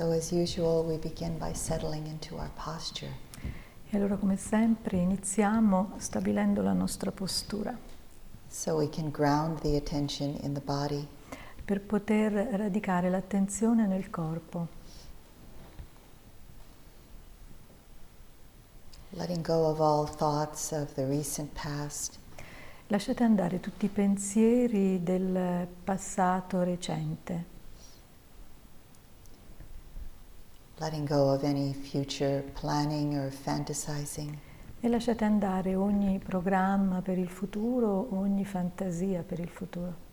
So, as usual, we begin by settling into our posture. E allora come sempre iniziamo stabilendo la nostra postura so we can ground the attention in the body. per poter radicare l'attenzione nel corpo, letting go of all thoughts of the recent past, lasciate andare tutti i pensieri del passato recente, letting go of any future planning or fantasizing, e lasciate andare ogni programma per il futuro, ogni fantasia per il futuro.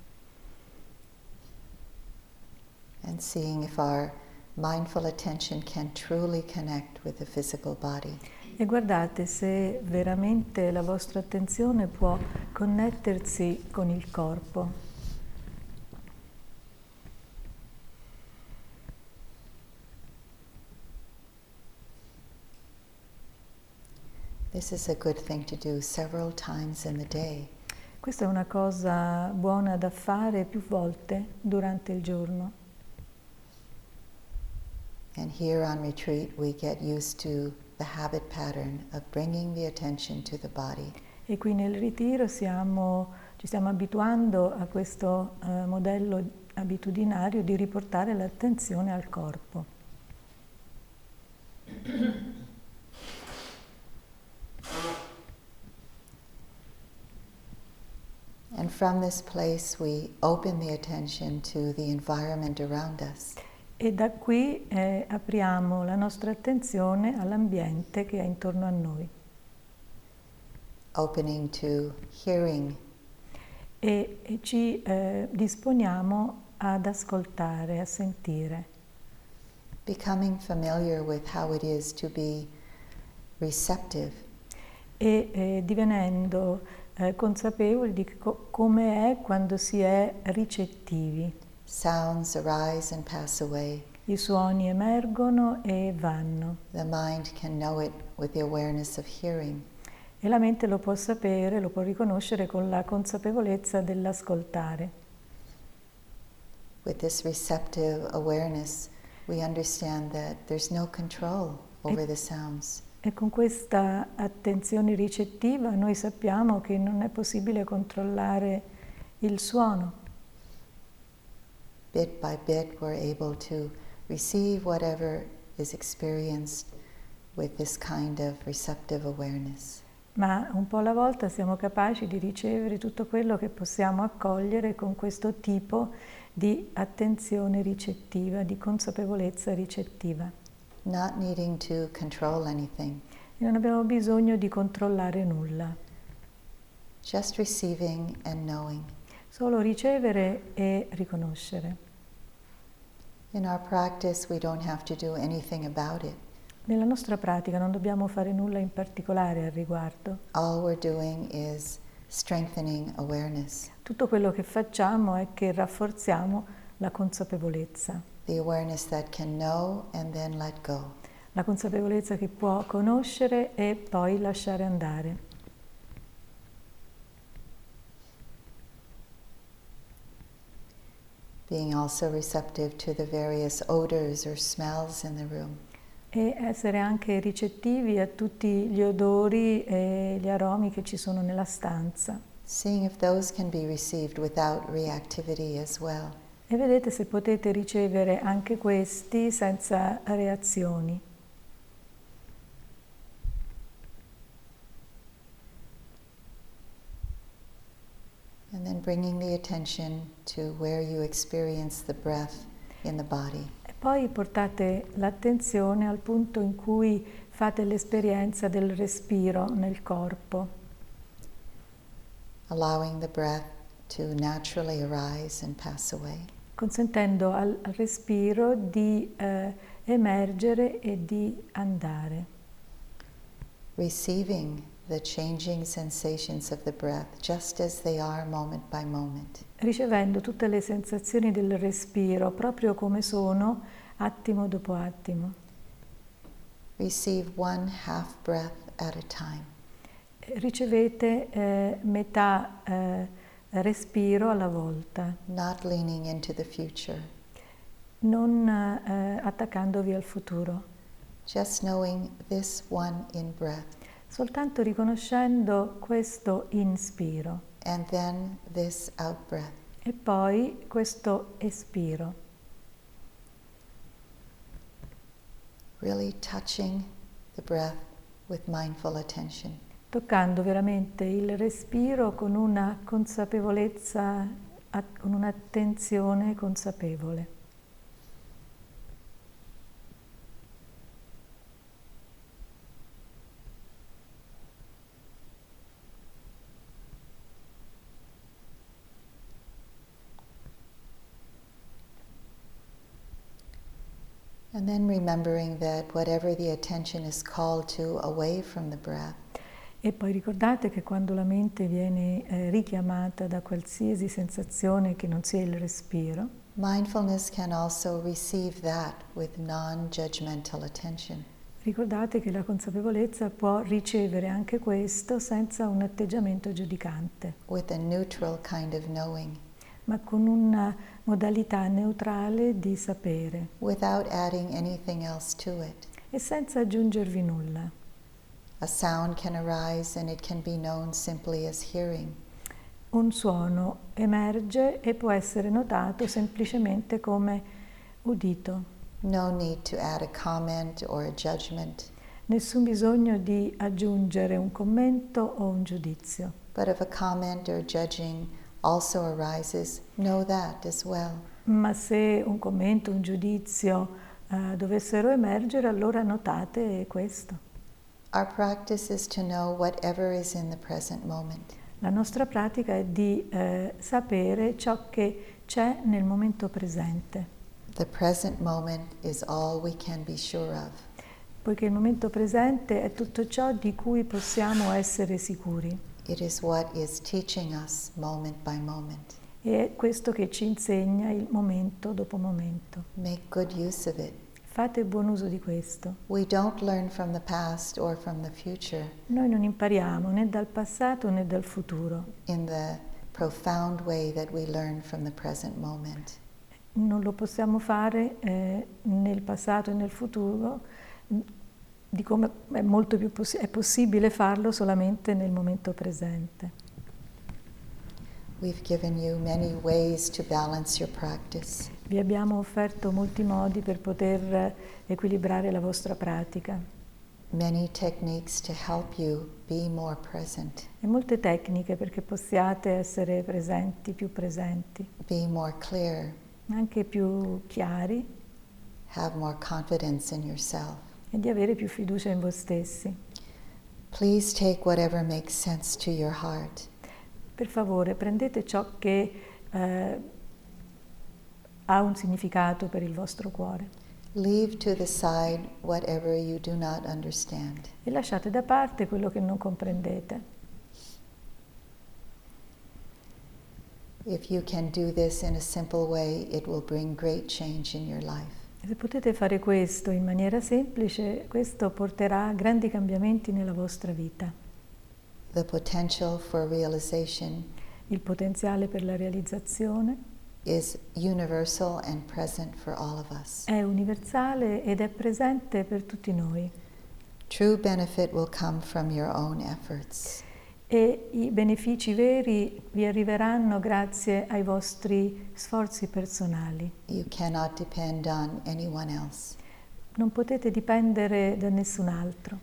and seeing if our mindful attention can truly connect with the physical body. E guardate se veramente la vostra attenzione può connettersi con il corpo. This is a good thing to do several times in the day. Questa è una cosa buona da fare più volte durante il giorno. And here on retreat, we get used to the habit pattern of bringing the attention to the body. E qui nel ritiro siamo, ci stiamo abituando a questo eh, modello abitudinario di riportare l'attenzione al corpo. And from this place, we open the attention to the environment around us. E da qui eh, apriamo la nostra attenzione all'ambiente che è intorno a noi. Opening to hearing, e, e ci eh, disponiamo ad ascoltare, a sentire, becoming familiar with how it is to be receptive, e eh, divenendo eh, consapevoli di co- come è quando si è ricettivi. sounds arise and pass away. I suoni emergono e vanno The mind can know it with the awareness of hearing. e la mente lo può sapere, lo può riconoscere con la consapevolezza dell'ascoltare. With this receptive awareness, we understand that there's no control over the sounds. E con questa attenzione ricettiva noi sappiamo che non è possibile controllare il suono. Bit by bit, we're able to receive whatever is experienced with this kind of receptive awareness. Ma un po' alla volta siamo capaci di ricevere tutto quello che possiamo accogliere con questo tipo di attenzione ricettiva, di consapevolezza ricettiva. Not needing to control anything, E non abbiamo bisogno di controllare nulla, just receiving and knowing. solo ricevere e riconoscere. In our practice, we don't have to do anything about it. Nella nostra pratica non dobbiamo fare nulla in particolare al riguardo. All we're doing is strengthening awareness, Tutto quello che facciamo è che rafforziamo la consapevolezza, the awareness that can know and then let go. la consapevolezza che può conoscere e poi lasciare andare. Being also receptive to the various odors or smells in the room. E essere anche ricettivi a tutti gli odori e gli aromi che ci sono nella stanza. Seeing if those can be received without reactivity as well. E vedete se potete ricevere anche questi senza reazioni. And then bringing the attention to where you experience the breath in the body. E poi portate l'attenzione al punto in cui fate l'esperienza del respiro nel corpo, allowing the breath to naturally arise and pass away. Consentendo al al respiro di eh, emergere e di andare, Receiving the changing sensations of the breath just as they are moment by moment. ricevendo tutte le sensazioni del respiro proprio come sono, attimo dopo attimo. Receive one half breath at a time. Ricevete eh, metà eh, respiro alla volta, not leaning into the future, non eh, attaccandovi al futuro, just knowing this one in breath. Soltanto riconoscendo questo inspiro. And then this out breath. e poi questo espiro, Really touching the breath with mindful attention. Toccando veramente il respiro con una consapevolezza, con un'attenzione consapevole. And then remembering that whatever the attention is called to away from the breath, E poi ricordate che quando la mente viene eh, richiamata da qualsiasi sensazione che non sia il respiro, mindfulness can also receive that with non judgmental attention. ricordate che la consapevolezza può ricevere anche questo senza un atteggiamento giudicante, with a neutral kind of knowing, ma con una modalità neutrale di sapere without adding anything else to it. e senza aggiungervi nulla. A sound can arise and it can be known simply as hearing. Un suono emerge e può essere notato semplicemente come udito. No need to add a comment or a judgment, Nessun bisogno di aggiungere un commento o un giudizio. but if a comment or judging also arises, know that as well. Ma se un commento, un giudizio eh, dovessero emergere, allora notate questo. La nostra pratica è di eh, sapere ciò che c'è nel momento presente, The present moment is all we can be sure of. poiché il momento presente è tutto ciò di cui possiamo essere sicuri. It is what is teaching us moment by moment. E è questo che ci insegna il momento dopo momento. Make good use of it. Fate buon uso di questo. Noi non impariamo né dal passato né dal futuro. in the profound way that we learn from the present moment. Non lo possiamo fare eh, nel passato e nel futuro, di come è molto più possi- è possibile farlo solamente nel momento presente. We've given you many ways to balance your practice. Vi abbiamo offerto molti modi per poter equilibrare la vostra pratica many techniques to help you be more present, e molte tecniche perché possiate essere presenti, più presenti, be more clear, anche più chiari have more confidence in yourself. e di avere più fiducia in voi stessi. Please take whatever makes sense to your heart. Per favore, prendete ciò che eh, ha un significato per il vostro cuore Leave to the side whatever you do not understand. e lasciate da parte quello che non comprendete. If you can do this in a simple way, it will bring great change in your life. Se potete fare questo in maniera semplice, questo porterà grandi cambiamenti nella vostra vita. The potential for realization Il potenziale per la realizzazione is universal and present for all of us. è universale ed è presente per tutti noi True benefit will come from your own efforts. e i benefici veri vi arriveranno grazie ai vostri sforzi personali. You cannot depend on anyone else. Non potete dipendere da nessun altro.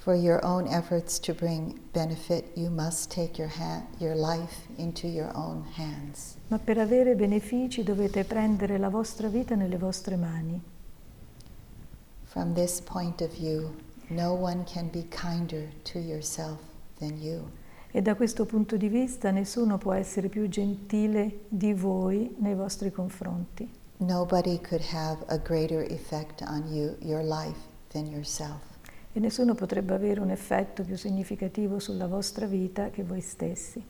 For your own efforts to bring benefit, you must take your, ha- your life into your own hands. Ma per avere benefici dovete prendere la vostra vita nelle vostre mani. From this point of view, no one can be kinder to yourself than you. E da questo punto di vista nessuno può essere più gentile di voi nei vostri confronti. Nobody could have a greater effect on you, your life, than yourself. E nessuno potrebbe avere un effetto più significativo sulla vostra vita che voi stessi.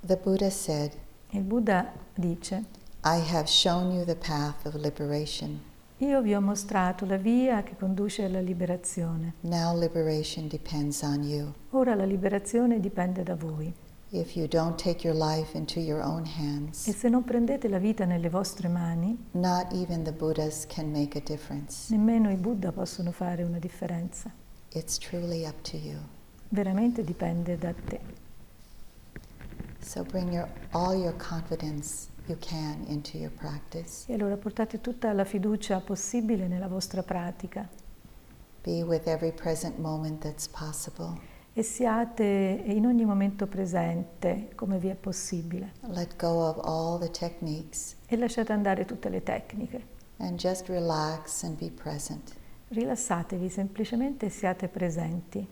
The Buddha said, Il Buddha dice, I have shown you the path of liberation. io vi ho mostrato la via che conduce alla liberazione. Now liberation depends on you. Ora la liberazione dipende da voi. If you don't take your life into your own E hands, se non prendete la vita nelle vostre mani, not even the Buddhas can make a difference. nemmeno i Buddha possono fare una differenza. It's truly up to you. Veramente dipende da te. So bring your, all your confidence you can into your practice. E allora portate tutta la fiducia possibile nella vostra pratica Be with every present moment that's possible. e siate in ogni momento presente come vi è possibile Let go of all the techniques e lasciate andare tutte le tecniche. and just relax and be present. Rilassatevi semplicemente siate presenti.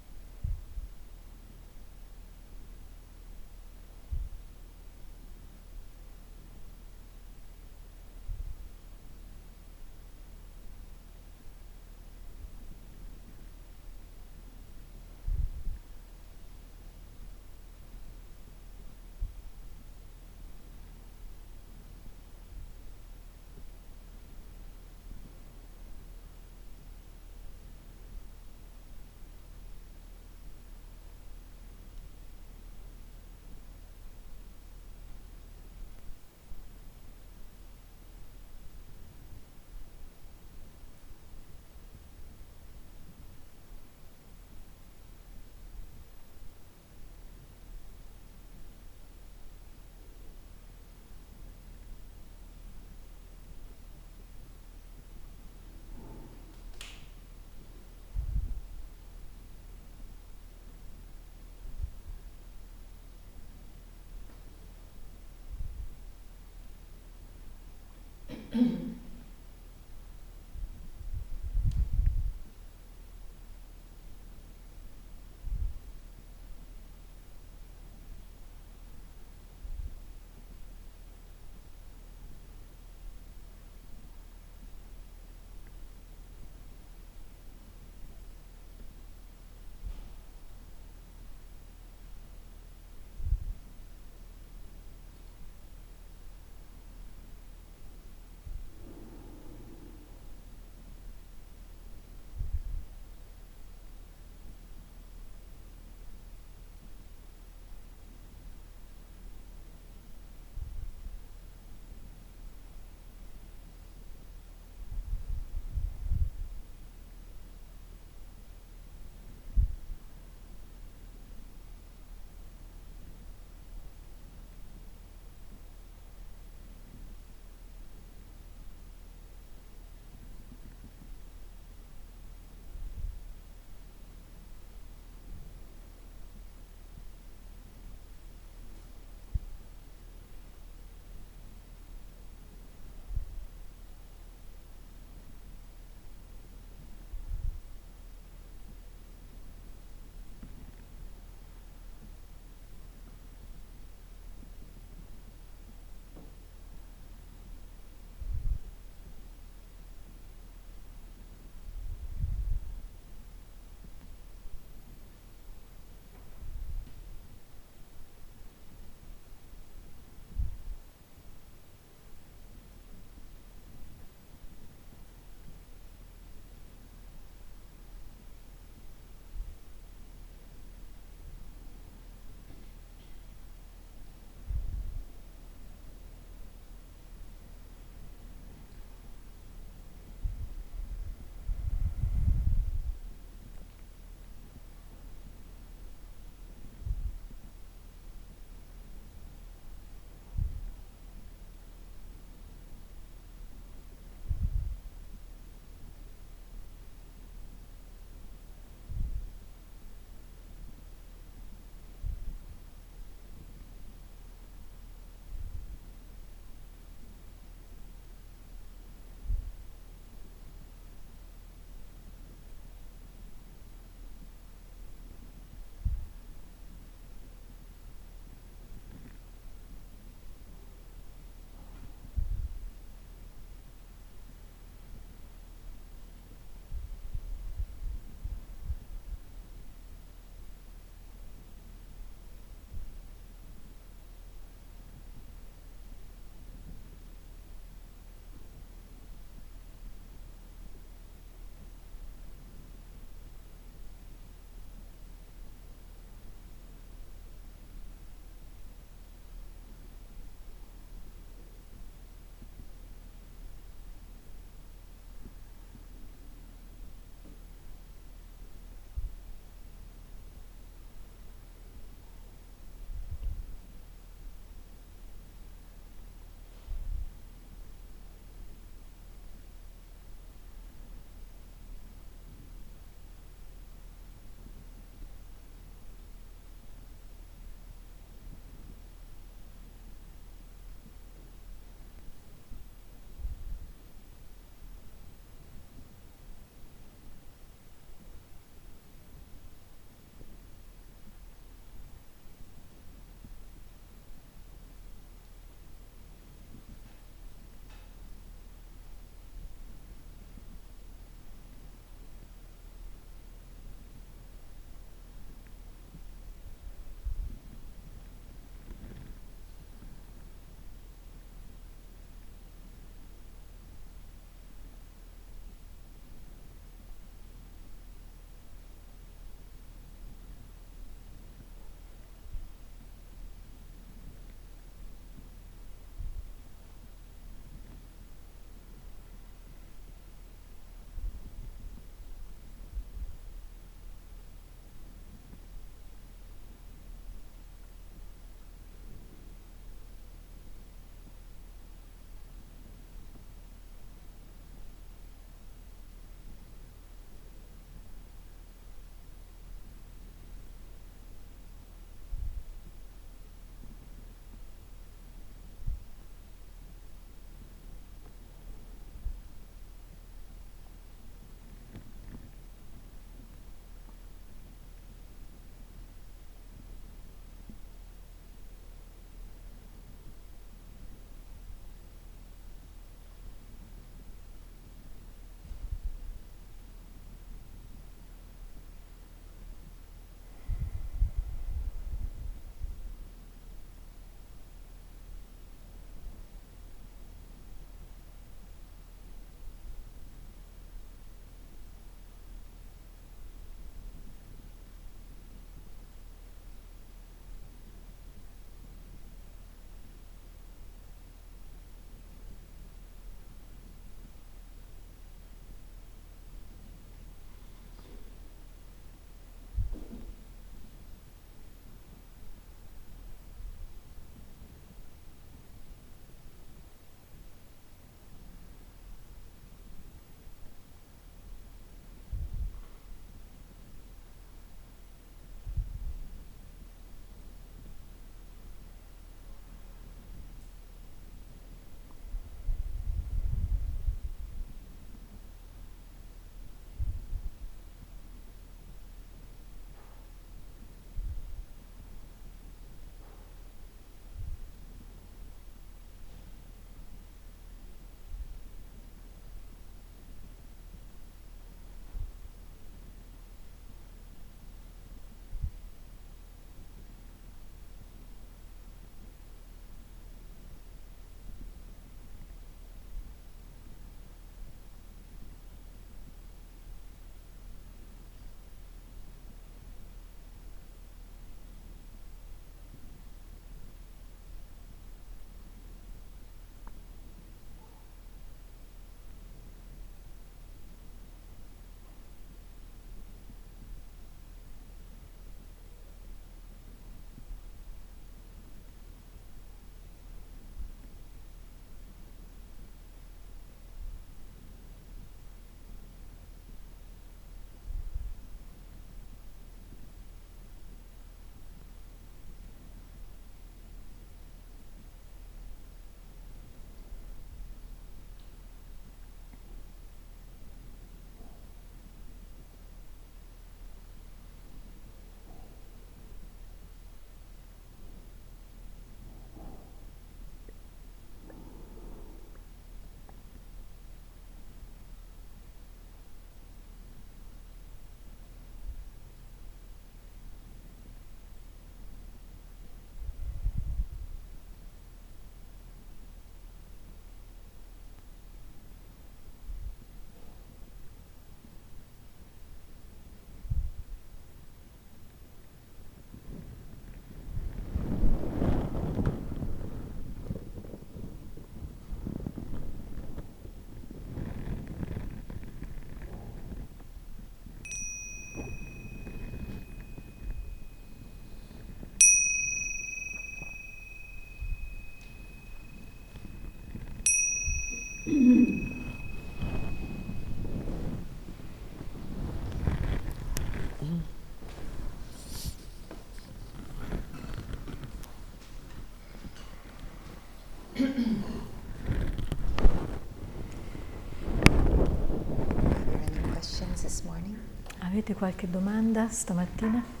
Avete qualche domanda stamattina?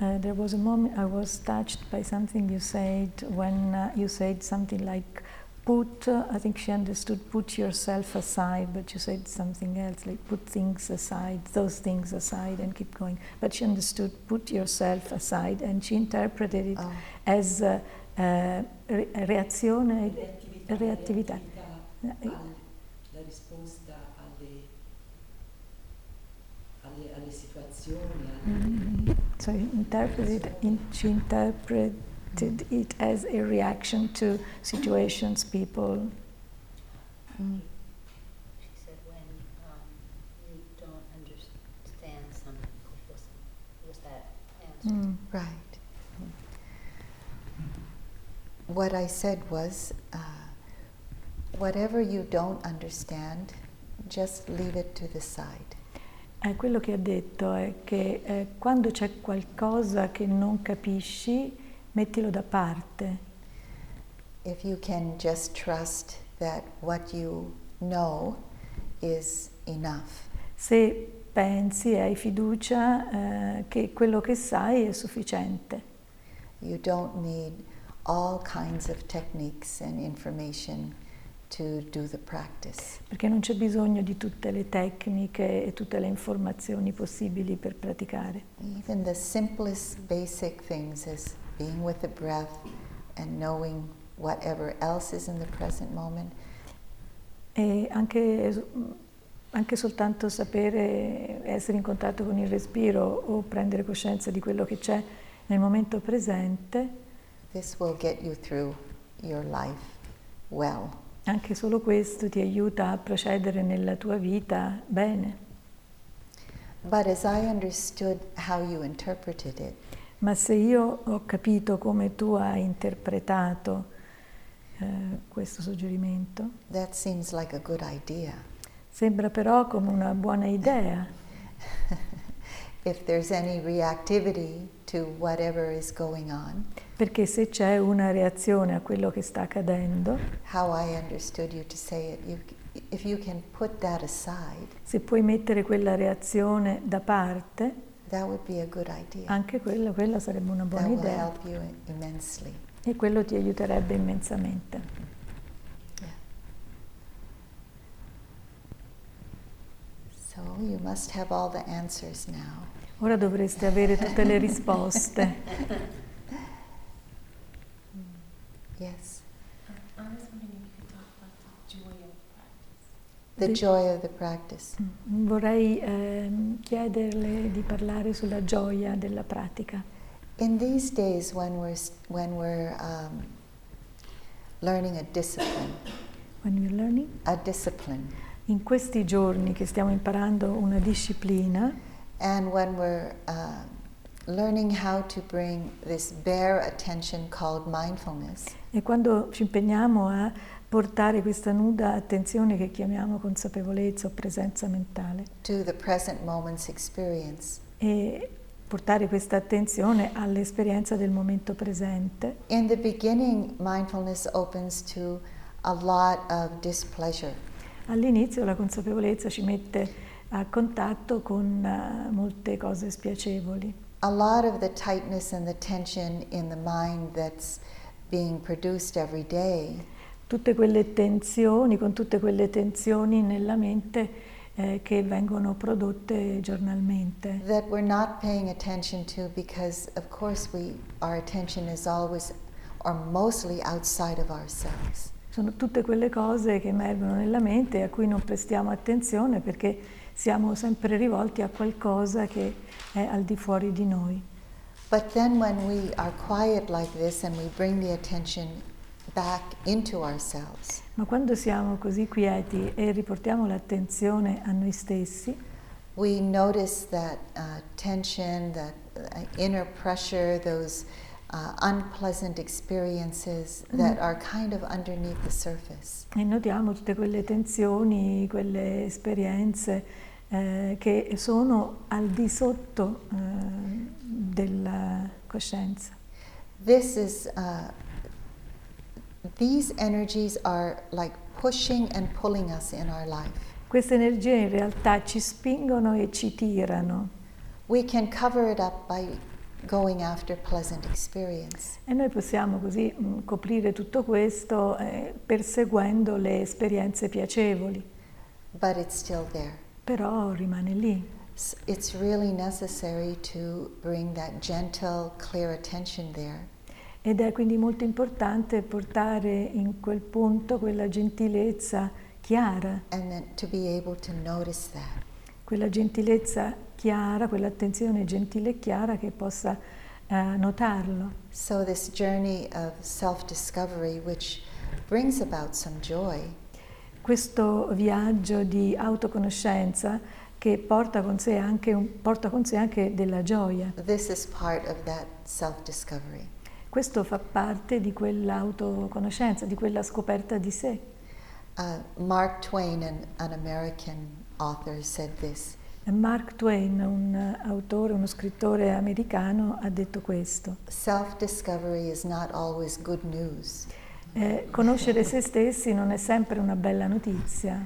Uh, there was a moment I was touched by something you said when uh, you said something like, put, uh, I think she understood, put yourself aside, but you said something else, like put things aside, those things aside, and keep going. But she understood, put yourself aside, and she interpreted it Oh, as uh, uh, re- reazione, reattività, reattività. reattività la risposta alle, alle, alle situazioni, alle, Mhm. So you interpreted in, she interpreted it as a reaction to situations, people. mm, She said when um, you don't understand something, was, that answer. Mm. right. What I said was uh, whatever you don't understand, just leave it to the side. Eh, quello che ha detto è che eh, quando c'è qualcosa che non capisci, mettilo da parte. If you can just trust that what you know is enough. Se pensi e hai fiducia eh, che quello che sai è sufficiente. You don't need all kinds of techniques and information to do the practice. Perché non c'è bisogno di tutte le tecniche e tutte le informazioni possibili per praticare. Even the simplest basic things as being with the breath and knowing whatever else is in the present moment E anche, anche soltanto sapere, essere in contatto con il respiro o prendere coscienza di quello che c'è nel momento presente, this will get you through your life well. Anche solo questo ti aiuta a procedere nella tua vita bene. It, Ma se io ho capito come tu hai interpretato eh, questo suggerimento, that seems like a good idea. sembra però come una buona idea. if there's any reactivity to whatever is going on, Perché se c'è una reazione a quello che sta accadendo, how I understood you to say it, you, if you can put that aside, se puoi mettere quella reazione da parte, that would be a good idea. anche quella, quella sarebbe una That buona will idea help you immensely. e quello ti aiuterebbe immensamente. Yeah. So you must have all the answers now. Ora dovreste avere tutte le risposte. Yes. I was wondering if you could talk about the joy of practice. The The- joy of the practice. Mm, Vorrei ehm, chiederle di parlare sulla gioia della pratica. In these days when we're, when we're um, learning a discipline, When you're learning? a discipline, In questi giorni che stiamo imparando una disciplina and when we're uh, learning how to bring this bare attention called mindfulness. E quando ci impegniamo a portare questa nuda attenzione che chiamiamo consapevolezza o presenza mentale. To the present moment's experience, e portare questa attenzione all'esperienza del momento presente, in the beginning, mindfulness opens to a lot of displeasure. all'inizio la consapevolezza ci mette a contatto con eh, molte cose spiacevoli. A lot of the tightness and the tension in the mind that's being produced every day. Tutte quelle tensioni, con tutte quelle tensioni nella mente eh, che vengono prodotte giornalmente, that we're not paying attention to because of course we our attention is always or mostly outside of ourselves. Sono tutte quelle cose che emergono nella mente a cui non prestiamo attenzione perché siamo sempre rivolti a qualcosa che è al di fuori di noi. But then when we are quiet like this and we bring the attention back into ourselves, Ma quando siamo così quieti e riportiamo l'attenzione a noi stessi, we notice that uh, tension, that uh, inner pressure, those unpleasant experiences that are kind of underneath the surface. e notiamo tutte quelle tensioni, quelle esperienze eh, che sono al di sotto eh, della coscienza. This is, uh, these energies are like pushing and pulling us in our life. Queste energie in realtà ci spingono e ci tirano We can cover it up by going after pleasant experience. e noi possiamo così mh, coprire tutto questo eh, perseguendo le esperienze piacevoli, but it's still there. però rimane lì. It's really necessary to bring that gentle, clear attention there Ed è quindi molto importante portare in quel punto quella gentilezza chiara, and then to be able to notice that. quella gentilezza chiara, quell'attenzione gentile e chiara che possa eh, notarlo. So, this journey of self discovery, which brings about some joy, Questo viaggio di autoconoscenza che porta con sé anche, un- porta con sé anche della gioia. this is part of that self discovery. Questo fa parte di quell'autoconoscenza, di quella scoperta di sé. Uh, Mark Twain, an, an American author, said this Mark Twain, un autore, uno scrittore americano, ha detto questo. Self discovery is not always good news. Eh, conoscere se stessi non è sempre una bella notizia,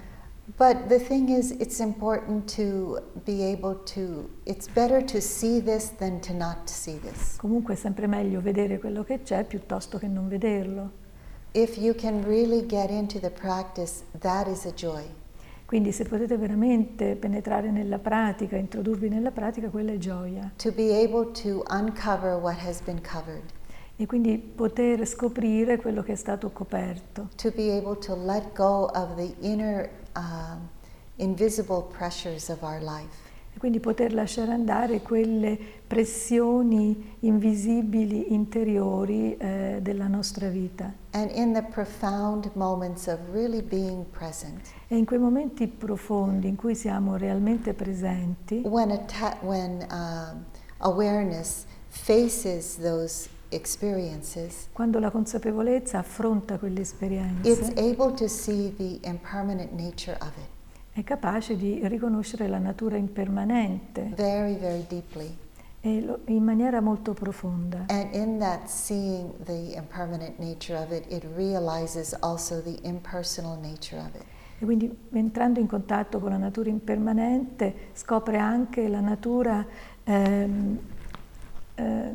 But the thing is, it's important to be able to, it's better to see this than to not see this. comunque è sempre meglio vedere quello che c'è piuttosto che non vederlo. If you can really get into the practice, that is a joy. Quindi se potete veramente penetrare nella pratica, introdurvi nella pratica, quella è gioia. To be able to uncover what has been covered, E quindi poter scoprire quello che è stato coperto, to be able to let go of the inner um, invisible pressures of our life. Quindi poter lasciare andare quelle pressioni invisibili interiori eh, della nostra vita. And in the profound moments of really being present, E in quei momenti profondi in cui siamo realmente presenti, when, when um, awareness faces those experiences, quando la consapevolezza affronta quelle it's esperienze, able to see the impermanent nature of it è capace di riconoscere la natura impermanente very, very deeply. lo- in maniera molto profonda. And in that seeing the impermanent nature of it, it realizes also the impersonal nature of it. E quindi entrando in contatto con la natura impermanente scopre anche la natura, ehm, eh,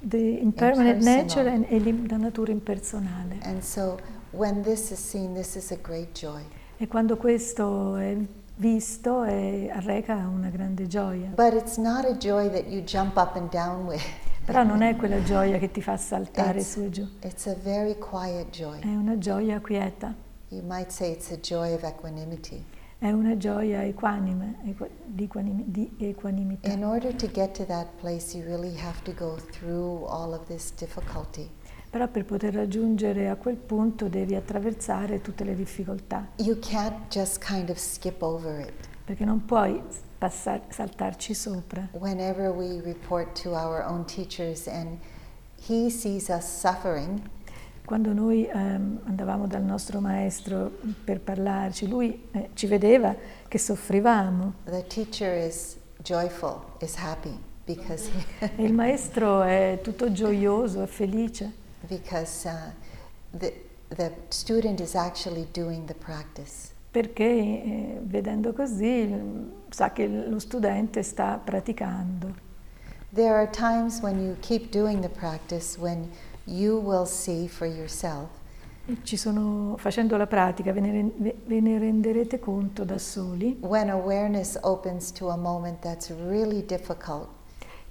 the impermanent Impersonal. nature and- e la natura impersonale. And so when this is seen, this is a great joy. E quando questo è visto è, arreca una grande gioia. But it's not a joy that you jump up and down with. Però non è quella gioia che ti fa saltare It's- su e giù, It's a very quiet è una gioia quieta, You might say it's a joy of equanimity. è una gioia equanime, di, equanimi- di equanimità. In order to get to that place, you really have to go through all of this difficulty. Però per poter raggiungere a quel punto devi attraversare tutte le difficoltà, You can't just kind of skip over it. perché non puoi passar- saltarci sopra. Whenever we report to our own teachers and he sees us suffering, Quando noi ehm, andavamo dal nostro maestro per parlarci, lui eh, ci vedeva che soffrivamo the teacher is joyful, is happy because he, il maestro è tutto gioioso, è felice, because uh, the the student is actually doing the practice. perché eh, vedendo così mm, sa che lo studente sta praticando. There are times when you keep doing the practice when you will see for yourself Ci sono, facendo la pratica ve ne, ve ne renderete conto da soli when awareness opens to a moment that's really difficult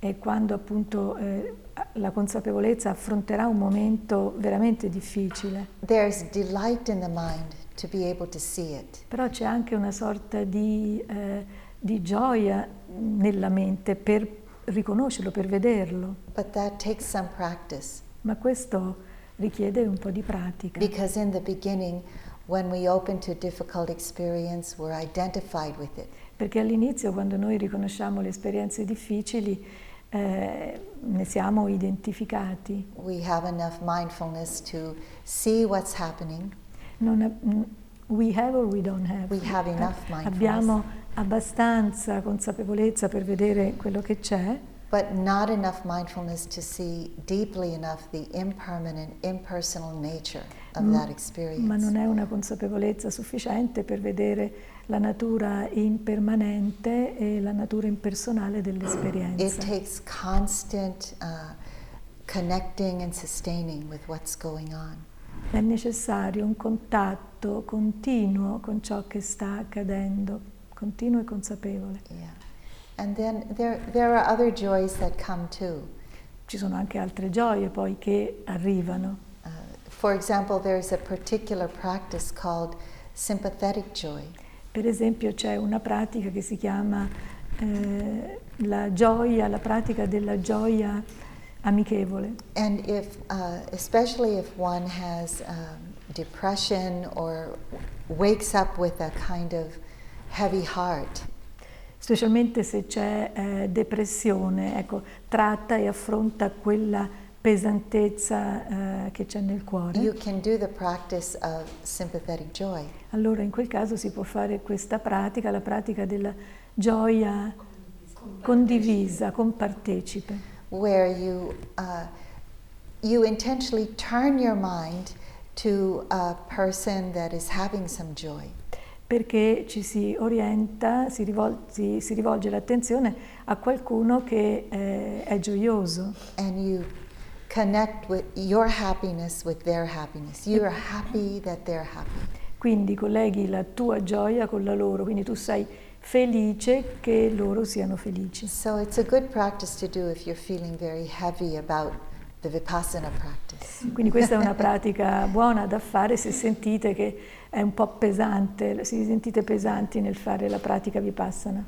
e quando appunto eh, la consapevolezza affronterà un momento veramente difficile, there's delight in the mind to be able to see it. però c'è anche una sorta di, eh, di gioia nella mente per riconoscerlo, per vederlo, But that takes some practice ma questo richiede un po' di pratica. because in the beginning, when we open to difficult experience, we're identified with it. Perché all'inizio, quando noi riconosciamo le esperienze difficili, eh, ne siamo identificati. We have enough mindfulness to see what's happening. Non mm, we have or we don't have? We have enough Eh, mindfulness. Abbiamo abbastanza consapevolezza per vedere quello che c'è, But not enough mindfulness to see deeply enough the impermanent, impersonal nature of Mm, that ma experience. non è una consapevolezza sufficiente per vedere la natura impermanente e la natura impersonale It dell'esperienza. takes constant uh, connecting and sustaining with what's going on. È necessario un contatto continuo con ciò che sta accadendo, continuo e consapevole. Yeah. And then there, there are other joys that come too. Ci sono anche altre gioie poi che arrivano. Uh, for example, there's a particular practice called sympathetic joy. Per esempio c'è una pratica che si chiama eh, la gioia, la pratica della gioia amichevole. And if, uh, especially if one has um, depression or wakes up with a kind of heavy heart, Specialmente se c'è eh, depressione, ecco, tratta e affronta quella pesantezza eh, che c'è nel cuore. you can do the practice of sympathetic joy. Allora in quel caso si può fare questa pratica, la pratica della gioia condivisa, compartecipe, where you uh, you intentionally turn your mind to a person that is having some joy, perché ci si orienta, si, rivol- si- si rivolge l'attenzione a qualcuno che eh, è gioioso and you connect with your happiness with their happiness. You are happy that they're happy. Quindi colleghi la tua gioia con la loro, quindi tu sei felice che loro siano felici. So it's a good practice to do if you're feeling very heavy about the vipassana practice. Quindi questa è una pratica buona da fare se sentite che è un po' pesante, se vi sentite pesanti nel fare la pratica vipassana.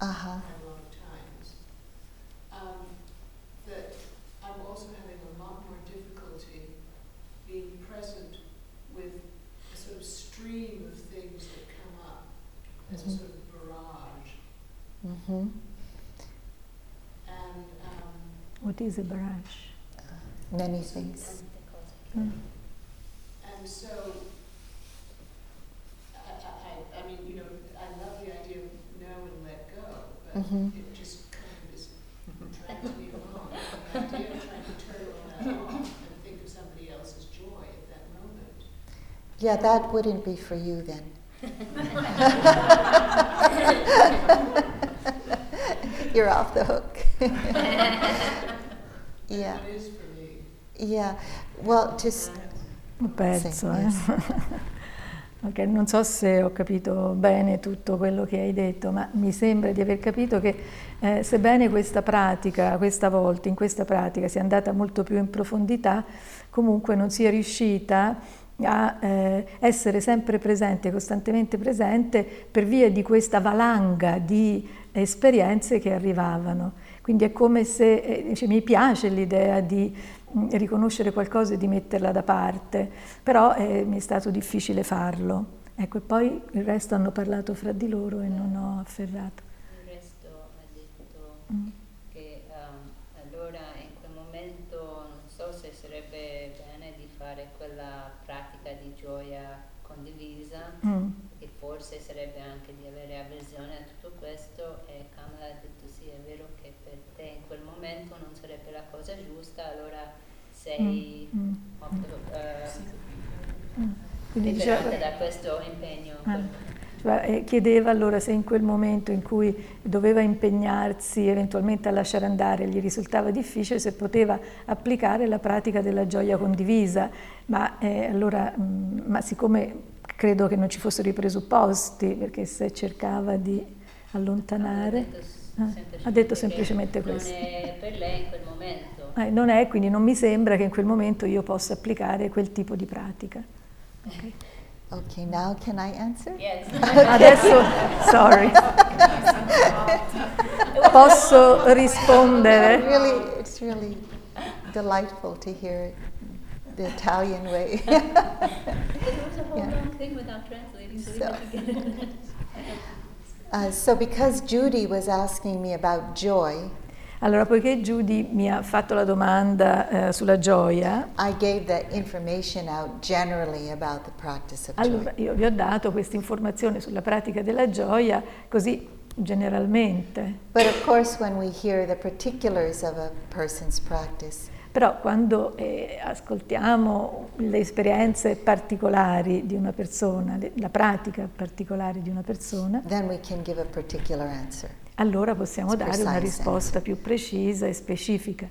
Uh-huh. a lot of times, um, that I'm also having a lot more difficulty being present with a sort of stream of things that come up as a Mhm. sort of barrage. Mm-hmm. And um, What is a barrage? Many things. Mm. And so, I, I, I- I mean, you know, I love the idea of know and let go, but Mhm. it just kind of is drags me along. The idea of trying to turn all that off and think of somebody else's joy at that moment. Yeah, that wouldn't be for you then. You're off the hook. yeah, What is for me. yeah. Well, just Un pezzo, Sì, eh. yes. Ok, non so se ho capito bene tutto quello che hai detto, ma mi sembra di aver capito che eh, sebbene questa pratica, questa volta, in questa pratica sia andata molto più in profondità, comunque non sia riuscita a eh, essere sempre presente, costantemente presente per via di questa valanga di esperienze che arrivavano. Quindi è come se dice, mi piace l'idea di mh, riconoscere qualcosa e di metterla da parte, però eh, mi è stato difficile farlo. Ecco, e poi il resto hanno parlato fra di loro e non ho afferrato. Il resto ha detto Mm. che ehm, allora in quel momento non so se sarebbe bene di fare quella pratica di gioia condivisa Mm. e forse sarebbe anche di avere avversione a tutto questo e Kamala ha detto sì è vero che per te in quel momento non sarebbe la cosa giusta allora sei Mm. molto, eh, Mm. Quindi liberata diceva, da questo impegno Ah. pa- e chiedeva allora se in quel momento in cui doveva impegnarsi eventualmente a lasciare andare gli risultava difficile, se poteva applicare la pratica della gioia condivisa. Ma, eh, allora, mh, ma siccome credo che non ci fossero i presupposti, perché se cercava di allontanare... Ha detto Ah, ha detto semplicemente questo. Non è per lei in quel momento. Eh, non è, quindi non mi sembra che in quel momento io possa applicare quel tipo di pratica. Ok. Okay, now can I answer? Yes. Adesso, sorry, posso rispondere? Really, it's really delightful to hear the Italian way. It was a whole Yeah. long thing without translating, so. Uh, so, because Judy was asking me about joy, Allora, poiché Judy mi ha fatto la domanda eh, sulla gioia, I gave that information out generally about the practice of allora io vi ho dato questa informazione sulla pratica della gioia così generalmente. But of course, when we hear the particulars of a person's practice, Però quando eh, ascoltiamo le esperienze particolari di una persona, le- la pratica particolare di una persona, then we can give a particular answer. Allora possiamo dare una precise risposta più precisa e specifica.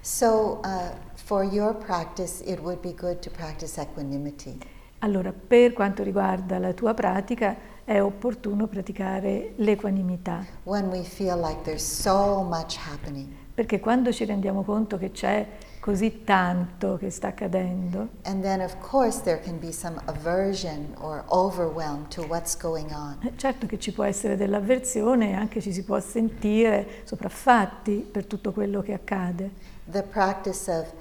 So, uh, for your practice, it would be good to practice equanimity. Allora, per quanto riguarda la tua pratica, è opportuno praticare l'equanimità, When we feel like there's so much happening, perché quando ci rendiamo conto che c'è così tanto che sta accadendo, and then of course there can be some aversion or overwhelm to what's going on. certo che ci può essere dell'avversione e anche ci si può sentire sopraffatti per tutto quello che accade. The practice of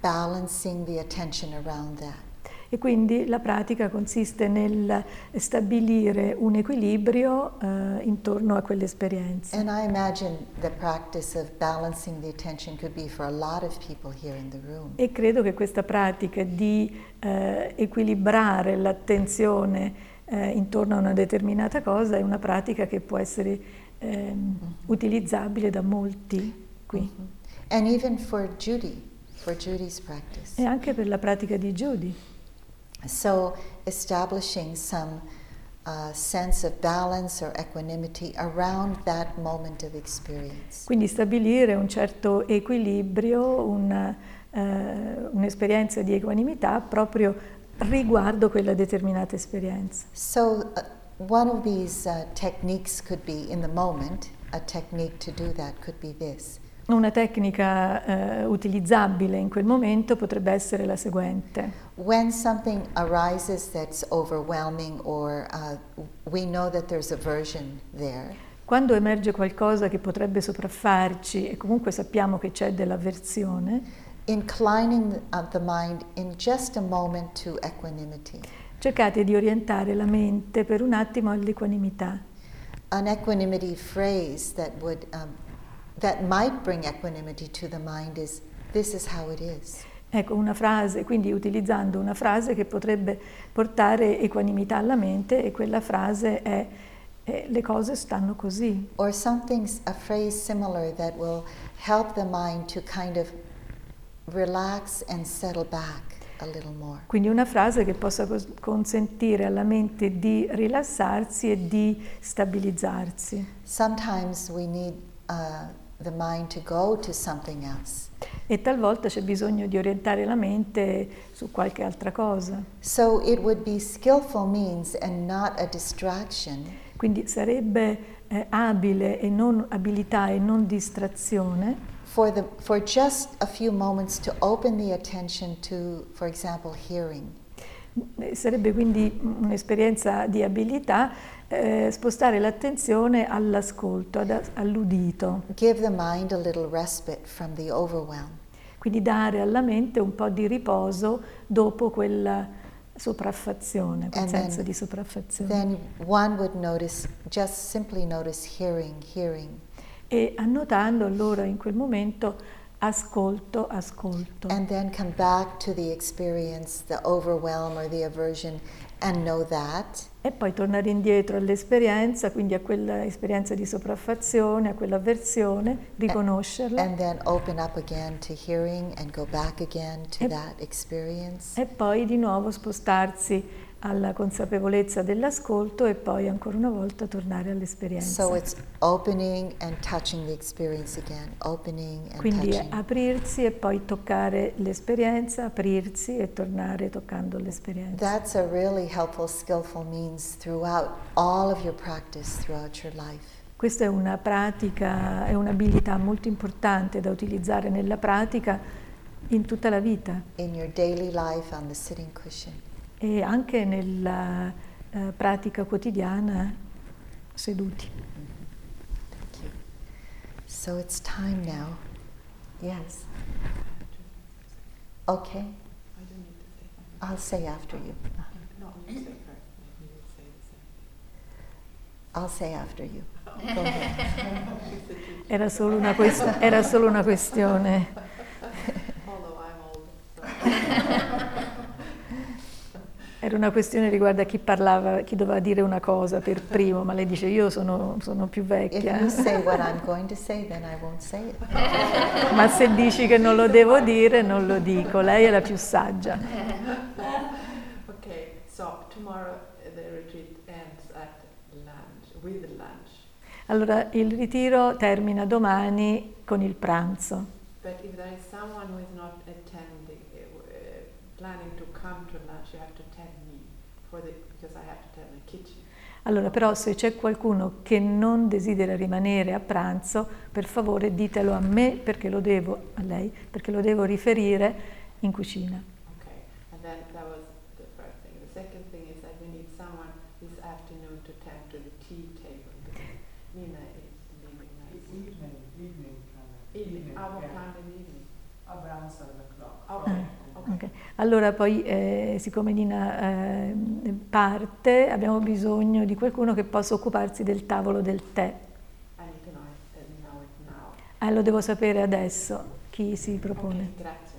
balancing the attention around that. E quindi la pratica consiste nel stabilire un equilibrio eh, intorno a quell'esperienza. And I imagine the practice of balancing the attention could be for a lot of people here in the room. E credo che questa pratica di eh, equilibrare l'attenzione eh, intorno a una determinata cosa è una pratica che può essere ehm, utilizzabile da molti qui. And even for Judy, for Judy's practice. E anche per la pratica di Judy. So, establishing some uh, sense of balance or equanimity around that moment of experience. Quindi stabilire un certo equilibrio, una, eh, un'esperienza di equanimità proprio riguardo quella determinata esperienza. So, uh, one of these uh, techniques could be in the moment, a technique to do that could be this. Una tecnica eh, utilizzabile in quel momento potrebbe essere la seguente. When something arises that's overwhelming, or uh, we know that there's aversion there, Quando emerge qualcosa che potrebbe sopraffarci e comunque sappiamo che c'è dell'avversione, inclining the mind in just a moment to equanimity. cercate di orientare la mente per un attimo all'equanimità. An equanimity phrase that would um, that might bring equanimity to the mind is "This is how it is." Ecco, una frase, quindi utilizzando una frase che potrebbe portare equanimità alla mente e quella frase è eh, le cose stanno così. Or something, a phrase similar that will help the mind to kind of relax and settle back a little more. Quindi una frase che possa consentire alla mente di rilassarsi e di stabilizzarsi. Sometimes we need uh, the mind to go to something else. E talvolta c'è bisogno di orientare la mente su qualche altra cosa. So it would be skillful means and not a distraction Quindi sarebbe eh, abile e non abilità e non distrazione for, the, for just a few moments to open the attention to, for example, hearing. Eh, Sarebbe quindi un'esperienza di abilità eh, spostare l'attenzione all'ascolto, all'udito, Give the mind a little respite from the overwhelm. quindi dare alla mente un po' di riposo dopo quella sopraffazione, quel And senso then- di sopraffazione. Then one would notice, just simply notice hearing, hearing. E annotando allora in quel momento ascolto, ascolto. And then come back to the experience, the overwhelm or the aversion, and know that. E poi tornare indietro all'esperienza, quindi a quella esperienza di sopraffazione, a quell'avversione, riconoscerla And then open up again to hearing and go back again to E- that experience. e poi di nuovo spostarsi alla consapevolezza dell'ascolto e poi ancora una volta tornare all'esperienza. So it's opening and touching the experience again, opening and Quindi touching. aprirsi e poi toccare l'esperienza, aprirsi e tornare toccando l'esperienza. That's a really helpful, skillful means throughout all of your practice throughout your life. Questa è una pratica, è un'abilità molto importante da utilizzare nella pratica in tutta la vita In your daily life on the sitting cushion. E anche nella eh, pratica quotidiana seduti. You. So it's time now. Yes. Okay. I'll say after you. No, you say first. You will say the same. I'll say after you. Era solo una, quest- era solo una questione. Era una questione riguardo a chi parlava, chi doveva dire una cosa per primo, ma lei dice io sono, sono più vecchia. say. Ma se dici che non lo devo dire, non lo dico. Lei è la più saggia. okay, so tomorrow the retreat ends at lunch, with lunch. Allora, il ritiro termina domani con il pranzo. But if there is someone who is not attending, uh, uh, planning to come to lunch, you have to tell me for the because I have to tell the kitchen. Allora, però, se c'è qualcuno che non desidera rimanere a pranzo, per favore ditelo a me perché lo devo, a lei, perché lo devo riferire in cucina. Okay, and then that was the first thing. The second thing is that we need someone this afternoon to tend to the tea table because Nina is leaving now. Evening, evening kind of. Evening, our yeah. time in evening. Around seven o'clock. Okay, okay. Ok. Allora poi, eh, siccome Nina eh, parte, abbiamo bisogno di qualcuno che possa occuparsi del tavolo del tè. Ah, lo devo sapere adesso chi si propone. Okay, grazie.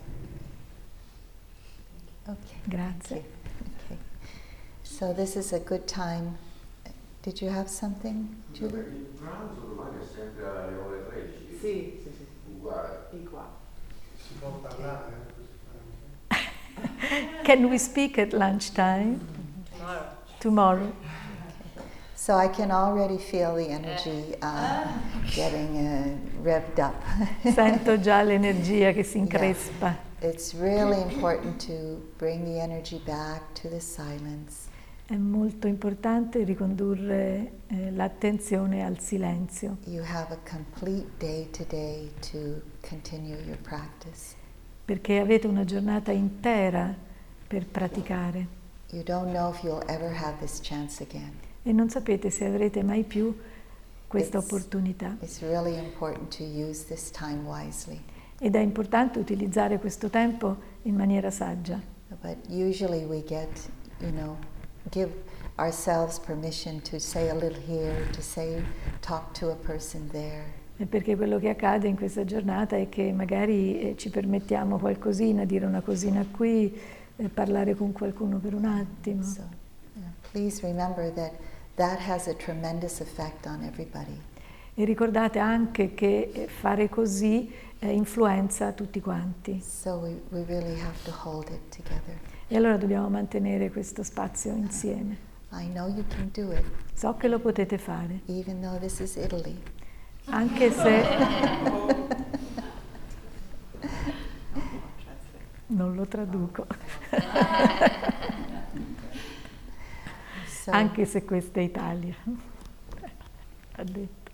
Okay. Grazie. Okay. So this is a good time. Did you have something? Il pranzo domani è sempre alle ore 13. Sì, sì, sì, sì. Uguale. Di qua. Si può parlare. Can we speak at lunchtime? Tomorrow. Tomorrow. So I can already feel the energy uh, getting uh, revved up. Sento già l'energia che si increspa. It's really important to bring the energy back to the silence. È molto importante ricondurre eh, l'attenzione al silenzio, You have a complete day today to continue your practice. Perché avete una giornata intera per praticare You don't know if you'll ever have this chance again. e non sapete se avrete mai più questa It's- opportunità. It's really important to use this time wisely. Ed è importante utilizzare questo tempo in maniera saggia. But usually we get, you know, give ourselves permission to say a little here, to say, talk to a person there. Perché quello che accade in questa giornata è che magari eh, ci permettiamo qualcosina, dire una cosina qui, eh, parlare con qualcuno per un attimo. So yeah, please remember that that has a tremendous effect on everybody. E ricordate anche che eh, fare così eh, influenza tutti quanti. So we, we really have to hold it together. E allora dobbiamo mantenere questo spazio insieme. I know you can do it, So che lo potete fare, even though this is Italy. Anche se non lo traduco, anche se questa è Italia. Ha detto.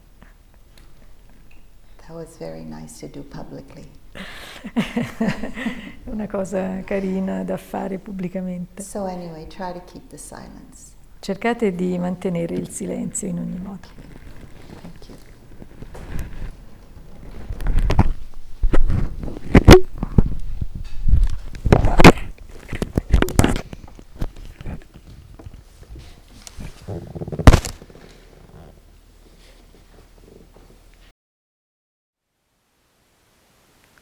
that was very nice to do publicly. È una cosa carina da fare pubblicamente. So anyway, try to keep the silence. Cercate di mantenere il silenzio in ogni modo.